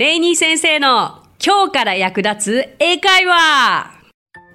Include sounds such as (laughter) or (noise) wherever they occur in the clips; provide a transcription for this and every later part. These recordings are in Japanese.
レイニー先生の今日から役立つ英会話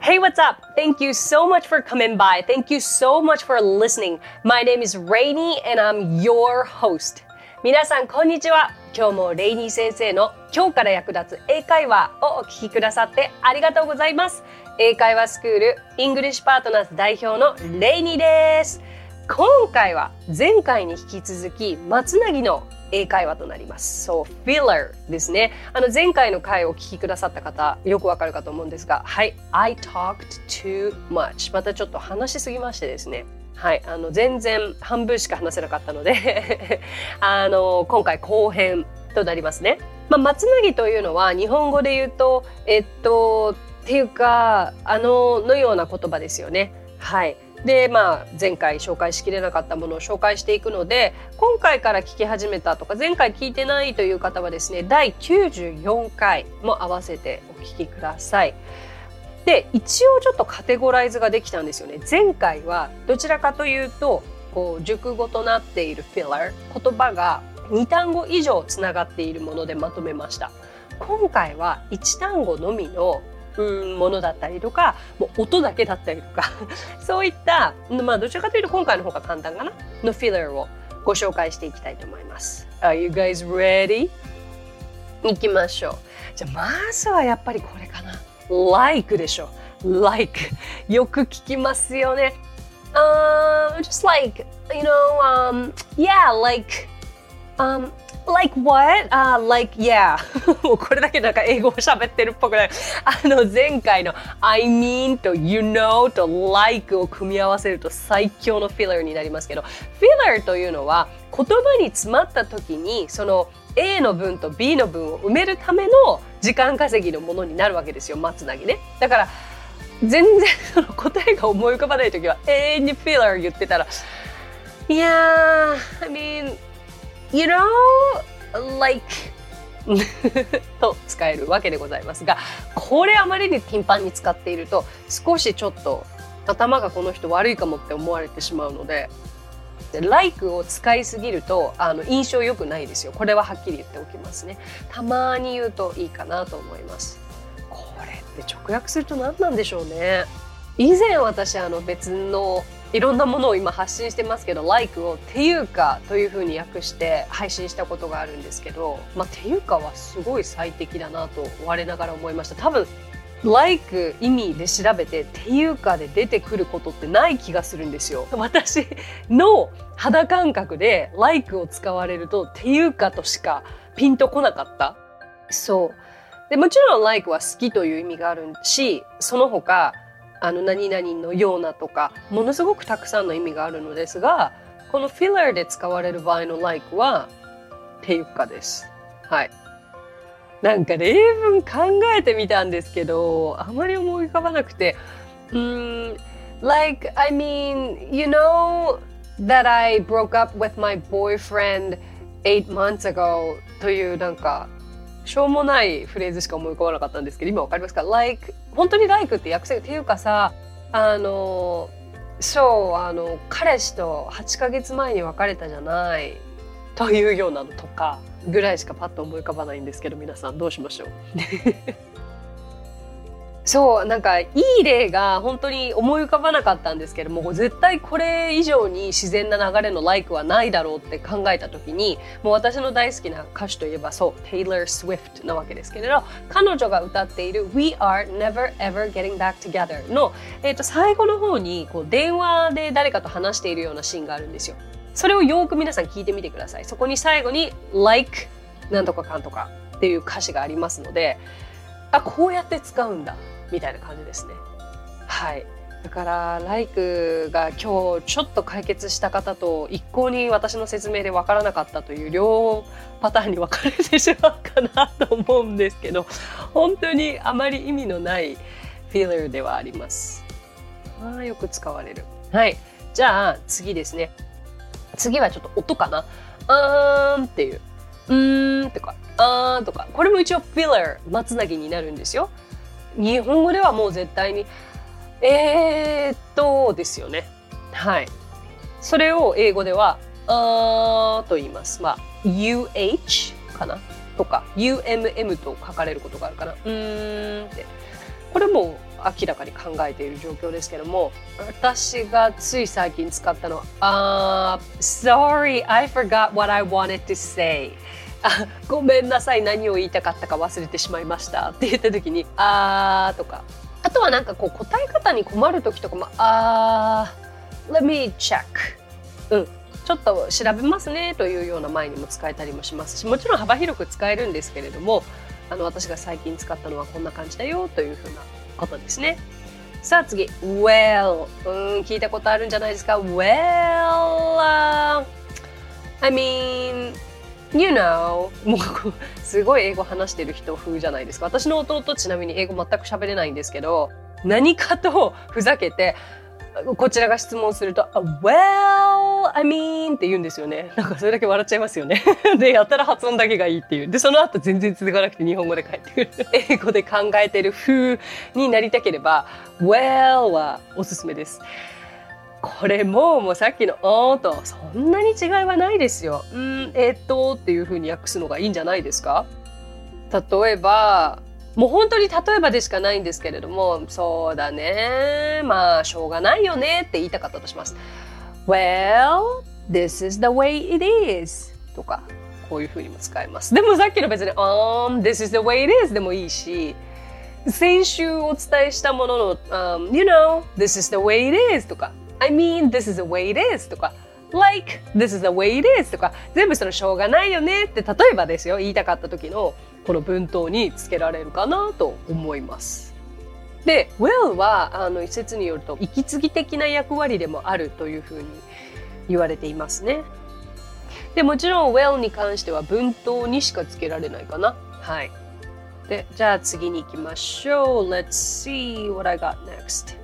Hey, what's up? Thank you so much for coming by. Thank you so much for listening. My name is Laney and I'm your host. 皆さん、こんにちは。今日もレイニー先生の今日から役立つ英会話をお聞きくださってありがとうございます。英会話スクールイングリッシュパートナーズ代表のレイニーです。今回は前回に引き続き間つなぎの英会話となります。そう、filler ですね。あの前回の回をお聞きくださった方、よくわかるかと思うんですが、はい、I talked too much。またちょっと話しすぎましてですね。はい、あの全然半分しか話せなかったので (laughs) あの今回後編となりますね。まあ、松なぎというのは日本語で言うと、えっと、っていうか、あののような言葉ですよね。はい。でまあ前回紹介しきれなかったものを紹介していくので今回から聞き始めたとか前回聞いてないという方はですね第94回も合わせてお聞きください。で一応ちょっとカテゴライズができたんですよね。前回はどちらかというとこう熟語となっているフィラー言葉が2単語以上つながっているものでまとめました。今回は1単語のみのうんものだったりとかもう音だけだったりとか (laughs) そういったまあどちらかというと今回の方が簡単かなのフィラーをご紹介していきたいと思います。Are you guys ready? いきましょう。じゃあまずはやっぱりこれかな。like でしょ。like よく聞きますよね。Um, just like, you know, um, yeah, like, um, Like what? Uh, like, yeah. (laughs) もうこれだけなんか英語を喋ってるっぽくない。あの前回の I mean と you know と like を組み合わせると最強のフィラーになりますけど、フィラーというのは言葉に詰まった時にその A の文と B の文を埋めるための時間稼ぎのものになるわけですよ、松なぎね。だから全然その答えが思い浮かばない時は永遠にフィラー言ってたらいやー、I mean you know, like (laughs) と使えるわけでございますが、これあまりに頻繁に使っていると、少しちょっと頭がこの人悪いかもって思われてしまうので、で like を使いすぎるとあの印象良くないですよ。これははっきり言っておきますね。たまに言うといいかなと思います。これって直訳すると何なんでしょうね。以前私あの別のいろんなものを今発信してますけど「like」を「ていうか」というふうに訳して配信したことがあるんですけど「まあ、ていうか」はすごい最適だなと我ながら思いました。多分「like」意味で調べて「ていうか」で出てくることってない気がするんですよ。私の肌感覚で「like」を使われると「ていうか」としかピンとこなかった。そう。でもちろん「like」は好きという意味があるしその他あの何々のようなとかものすごくたくさんの意味があるのですがこのフィラーで使われる場合の like はていうかです。はい。なんか例文考えてみたんですけどあまり思い浮かばなくてうん like I mean you know that I broke up with my boyfriend eight months ago というなんかしょうもないフレーズしか思い浮かばなかったんですけど今わかりますか ?like 本当に like って訳せるっていうかさあのそうあの彼氏と8ヶ月前に別れたじゃないというようなのとかぐらいしかパッと思い浮かばないんですけど皆さんどうしましょう？そうなんかいい例が本当に思い浮かばなかったんですけども絶対これ以上に自然な流れの like はないだろうって考えた時にもう私の大好きな歌手といえばそう Taylor Swift なわけですけれど彼女が歌っている We are never ever getting back together の、えー、と最後の方にこう電話で誰かと話しているようなシーンがあるんですよ。それをよく皆さん聞いてみてください。そこに最後に like なんとかかんとかっていう歌詞がありますのであこうやって使うんだみたいな感じですね。はいだからライクが今日ちょっと解決した方と一向に私の説明で分からなかったという両パターンに分かれてしまうかなと思うんですけど本当にあまり意味のないフィーラーではあります。あよく使われる。はい。じゃあ次ですね。次はちょっと音かな。あーんっていう。うーんとか、あーとか。これも一応フィーラー、松なぎになるんですよ。日本語ではもう絶対にえー、っとですよねはいそれを英語ではあーと言いますまあ UH かな？とか UMM と書かれることがあるかな。うーんって。これも明らかに考えている状況ですけども、私がつい最近使ったのは、あ、uh, sorry, I forgot what I wanted to say. あごめんなさい何を言いたかったか忘れてしまいました。って言った時に「あー」とか。あとはなんかこう答え方に困る時とかも「あー let me check」うん。ちょっと調べますねというような前にも使えたりもしますしもちろん幅広く使えるんですけれどもあの私が最近使ったのはこんな感じだよというふうなことですね。さあ次。Well うん聞いたことあるんじゃないですか？Well、uh, I mean You know もうすごい英語話してる人風じゃないですか私の弟ちなみに英語全く喋れないんですけど何かとふざけてこちらが質問すると「Well, I mean」って言うんですよね。なんかそれだけ笑っちゃいますよね。(laughs) で、やったら発音だけがいいっていう。で、その後全然続かなくて日本語で帰ってくる。(laughs) 英語で考えてる風になりたければ「Well」はおすすめです。これももうさっきの「おー」とそんなに違いはないですよ。うんえー、っとっていう風に訳すのがいいんじゃないですか？例えばもう本当に例えばでしかないんですけれどもそうだねまあしょうがないよねって言いたかったとします。Well, this is the way it is とかこういう風にも使えます。でもさっきの別に Um, this is the way it is でもいいし先週お伝えしたものの、um, You know, this is the way it is とか I mean, this is the way it is とか like, this is the way it is とか全部そのしょうがないよねって例えばですよ言いたかった時のこの文頭につけられるかなと思います。で、will はあの一説によると息継ぎ的な役割でもあるというふうに言われていますね。で、もちろん will に関しては文頭にしかつけられないかな。はい。で、じゃあ次に行きましょう。Let's see what I got next.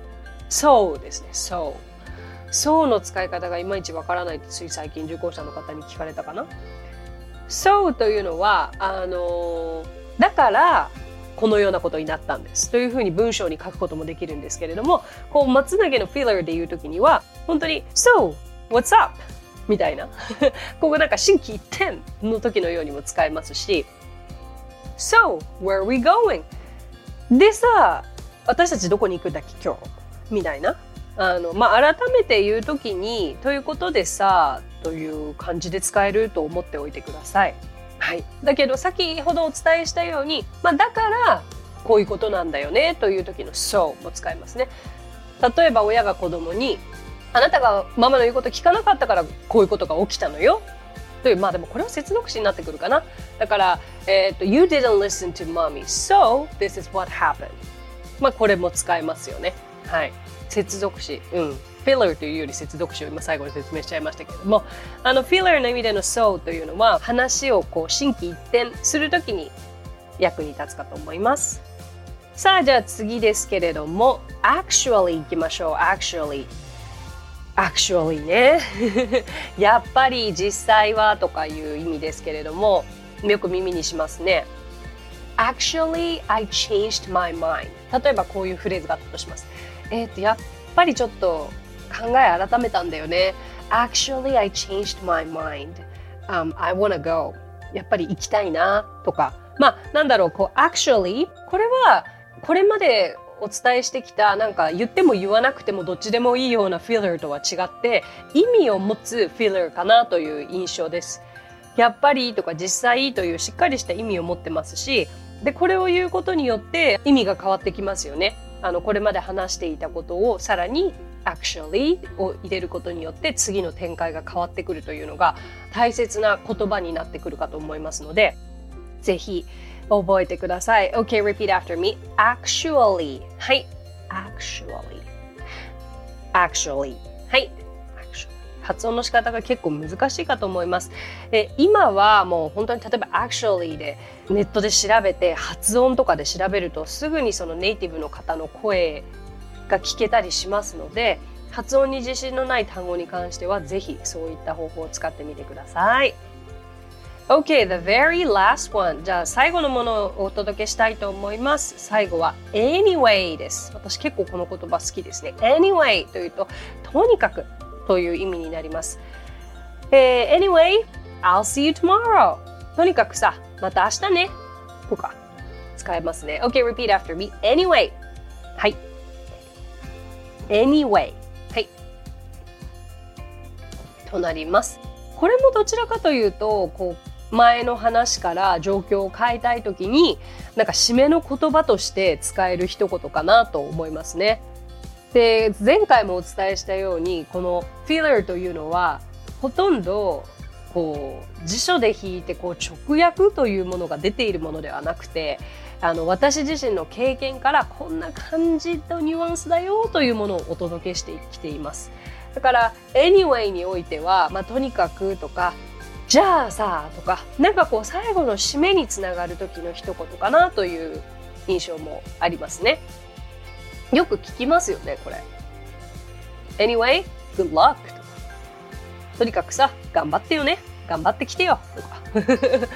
So ですね。So。So の使い方がいまいちわからないってつい最近受講者の方に聞かれたかな。So というのは、あのだからこのようなことになったんですというふうに文章に書くこともできるんですけれども、こう松投げの filler で言うときには、本当に So, what's up? みたいな。(laughs) ここなんか新規一点の時のようにも使えますし、So, where are we going? でさ、私たちどこに行くんだっけ？今日みたいな。あの、まあ、改めて言うときに、ということでさ、という感じで使えると思っておいてください。はい。だけど、先ほどお伝えしたように、まあ、だから、こういうことなんだよね、という時の so も使いますね。例えば、親が子供に、あなたがママの言うこと聞かなかったから、こういうことが起きたのよ。という、まあでもこれは接続詞になってくるかな。だから、えっ、ー、と、You didn't listen to mommy, so this is what happened. まあこれも使えますよね。はい。接続詞。うん。filler というより接続詞を今最後に説明しちゃいましたけれども、あの filler の意味での so というのは話をこう心機一転するときに役に立つかと思います。さあ、じゃあ次ですけれども、actually いきましょう。actually。actually ね。(laughs) やっぱり実際はとかいう意味ですけれども、よく耳にしますね。actually I changed my mind 例えばこういうフレーズがあったとします。えっ、ー、と、やっぱりちょっと考え改めたんだよね。Actually, I changed my mind.、Um, I wanna go. やっぱり行きたいなとか。まあ、なんだろう、こう、actually、これは、これまでお伝えしてきた、なんか言っても言わなくてもどっちでもいいような filler とは違って、意味を持つ filler かなという印象です。やっぱりとか実際というしっかりした意味を持ってますし、で、これを言うことによって意味が変わってきますよね。あの、これまで話していたことをさらに actually を入れることによって次の展開が変わってくるというのが大切な言葉になってくるかと思いますので、ぜひ覚えてください。OK repeat after me. Actually. はい。Actually. Actually. はい。発音の仕方が結構難しいかと思います。え今はもう本当に例えば actually でネットで調べて発音とかで調べるとすぐにそのネイティブの方の声が聞けたりしますので発音に自信のない単語に関してはぜひそういった方法を使ってみてください。OK, the very last one. じゃあ最後のものをお届けしたいと思います。最後は anyway です。私結構この言葉好きですね。anyway というととにかくという意味になります。えー、anyway, I'll see you tomorrow. とにかくさ、また明日ね。とか使えますね。OK, repeat after me. Anyway. はい。Anyway. はい。となります。これもどちらかというと、こう、前の話から状況を変えたいときに、なんか締めの言葉として使える一言かなと思いますね。で、前回もお伝えしたように、この filler というのは、ほとんどこう辞書で引いてこう直訳というものが出ているものではなくてあの私自身の経験からこんな感じとニュアンスだよというものをお届けしてきています。だから anyway においては、まあ、とにかくとかじゃあさとかなんかこう最後の締めにつながる時の一言かなという印象もありますね。よく聞きますよねこれ。Anyway, good luck. とか。とにかくさ頑張ってよね。頑張ってきてよ。とか。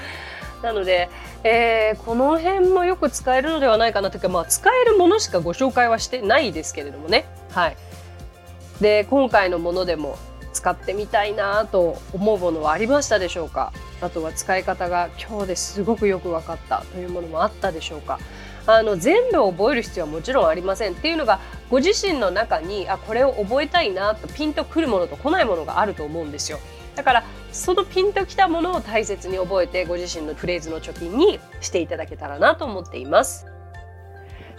(laughs) なので、えー、この辺もよく使えるのではないかなというか、まあ、使えるものしかご紹介はしてないですけれどもね。はい、で今回のものでも使ってみたいなと思うものはありましたでしょうか？あとは使い方が今日ですごくよく分かったというものもあったでしょうか？あの全部覚える必要はもちろんありません。っていうのがご自身の中にあこれを覚えたいなとピンとくるものと来ないものがあると思うんですよ。だからそのピンときたものを大切に覚えてご自身のフレーズの貯金にしていただけたらなと思っています。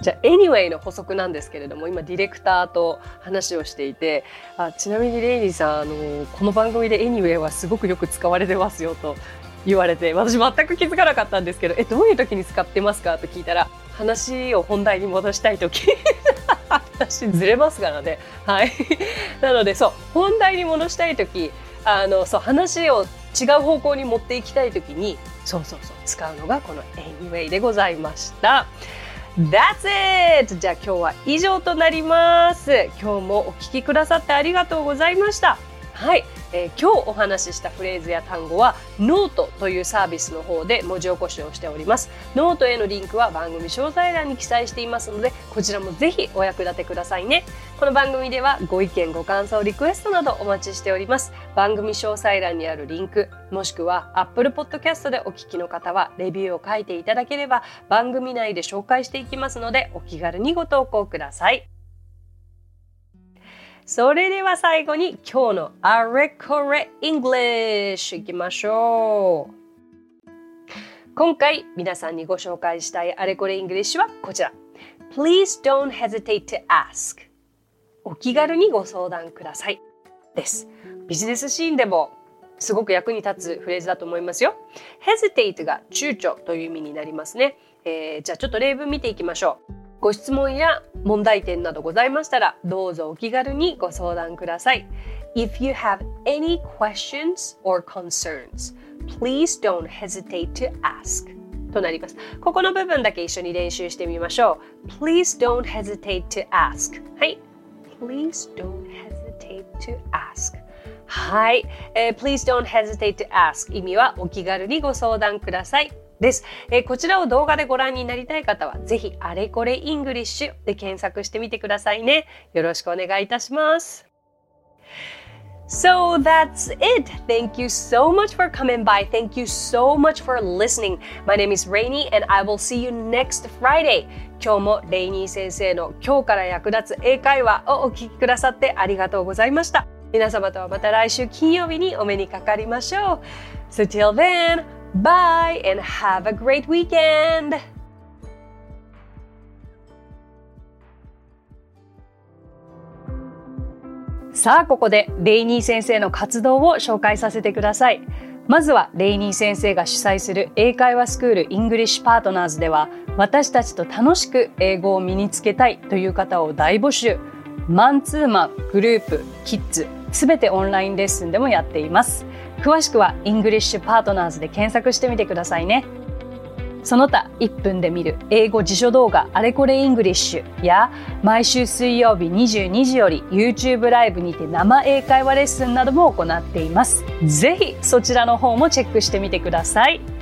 じゃあ Anyway の補足なんですけれども今ディレクターと話をしていてあちなみにレイニーさんあのこの番組で Anyway はすごくよく使われてますよと言われて私全く気づかなかったんですけどえどういう時に使ってますか？と聞いたら話を本題に戻したい時 (laughs) 私ずれますからねはい (laughs) なのでそう本題に戻したい時あのそう話を違う方向に持っていきたい時にそうそうそう使うのがこの Anyway でございました。That's it! じゃあ今日は以上となります。今日もお聞きくださってありがとうございました。はい、えー、今日お話ししたフレーズや単語はノートというサービスの方で文字起こしをしております。ノートへのリンクは番組詳細欄に記載していますのでこちらもぜひお役立てくださいね。この番組ではご意見ご感想リクエストなどお待ちしております。番組詳細欄にあるリンクもしくは Apple Podcast でお聞きの方はレビューを書いていただければ番組内で紹介していきますのでお気軽にご投稿ください。それでは最後に今日のあれこれ English いきましょう。今回皆さんにご紹介したいあれこれ English はこちら。Please don't hesitate to ask. お気軽にご相談ください。です。ビジネスシーンでもすごく役に立つフレーズだと思いますよ。hesitate が躊躇という意味になりますね。えー、じゃあちょっと例文見ていきましょう。ご質問や問題点などございましたらどうぞお気軽にご相談ください。If you have any questions or concerns, please don't hesitate to ask. となります。ここの部分だけ一緒に練習してみましょう。Please don't hesitate to ask. はい。Please don't hesitate to ask. はい、えー。Please don't hesitate to ask 意味はお気軽にご相談ください。です、えー、こちらを動画でご覧になりたい方は、ぜひ、あれこれイングリッシュで検索してみてくださいね。よろしくお願いいたします。So that's it. Thank you so much for coming by. Thank you so much for listening. My name is Rainy and I will see you next Friday. 今日もレイニー先生の今日から役立つ英会話をお聞きくださってありがとうございました。皆様とはまた来週金曜日にお目にかかりましょう。So till then, Bye and have a great weekend! さあ、ここでレイニー先生の活動を紹介させてください。まずは、レイニー先生が主催する英会話スクールイングリッシュパートナーズでは、私たちと楽しく英語を身につけたいという方を大募集。マンツーマン、グループ、キッズ、すべてオンラインレッスンでもやっています。詳しくはイングリッシュパートナーズで検索してみてくださいね。その他1分で見る英語辞書動画あれこれイングリッシュや毎週水曜日22時より YouTube ライブにて生英会話レッスンなども行っています。ぜひそちらの方もチェックしてみてください。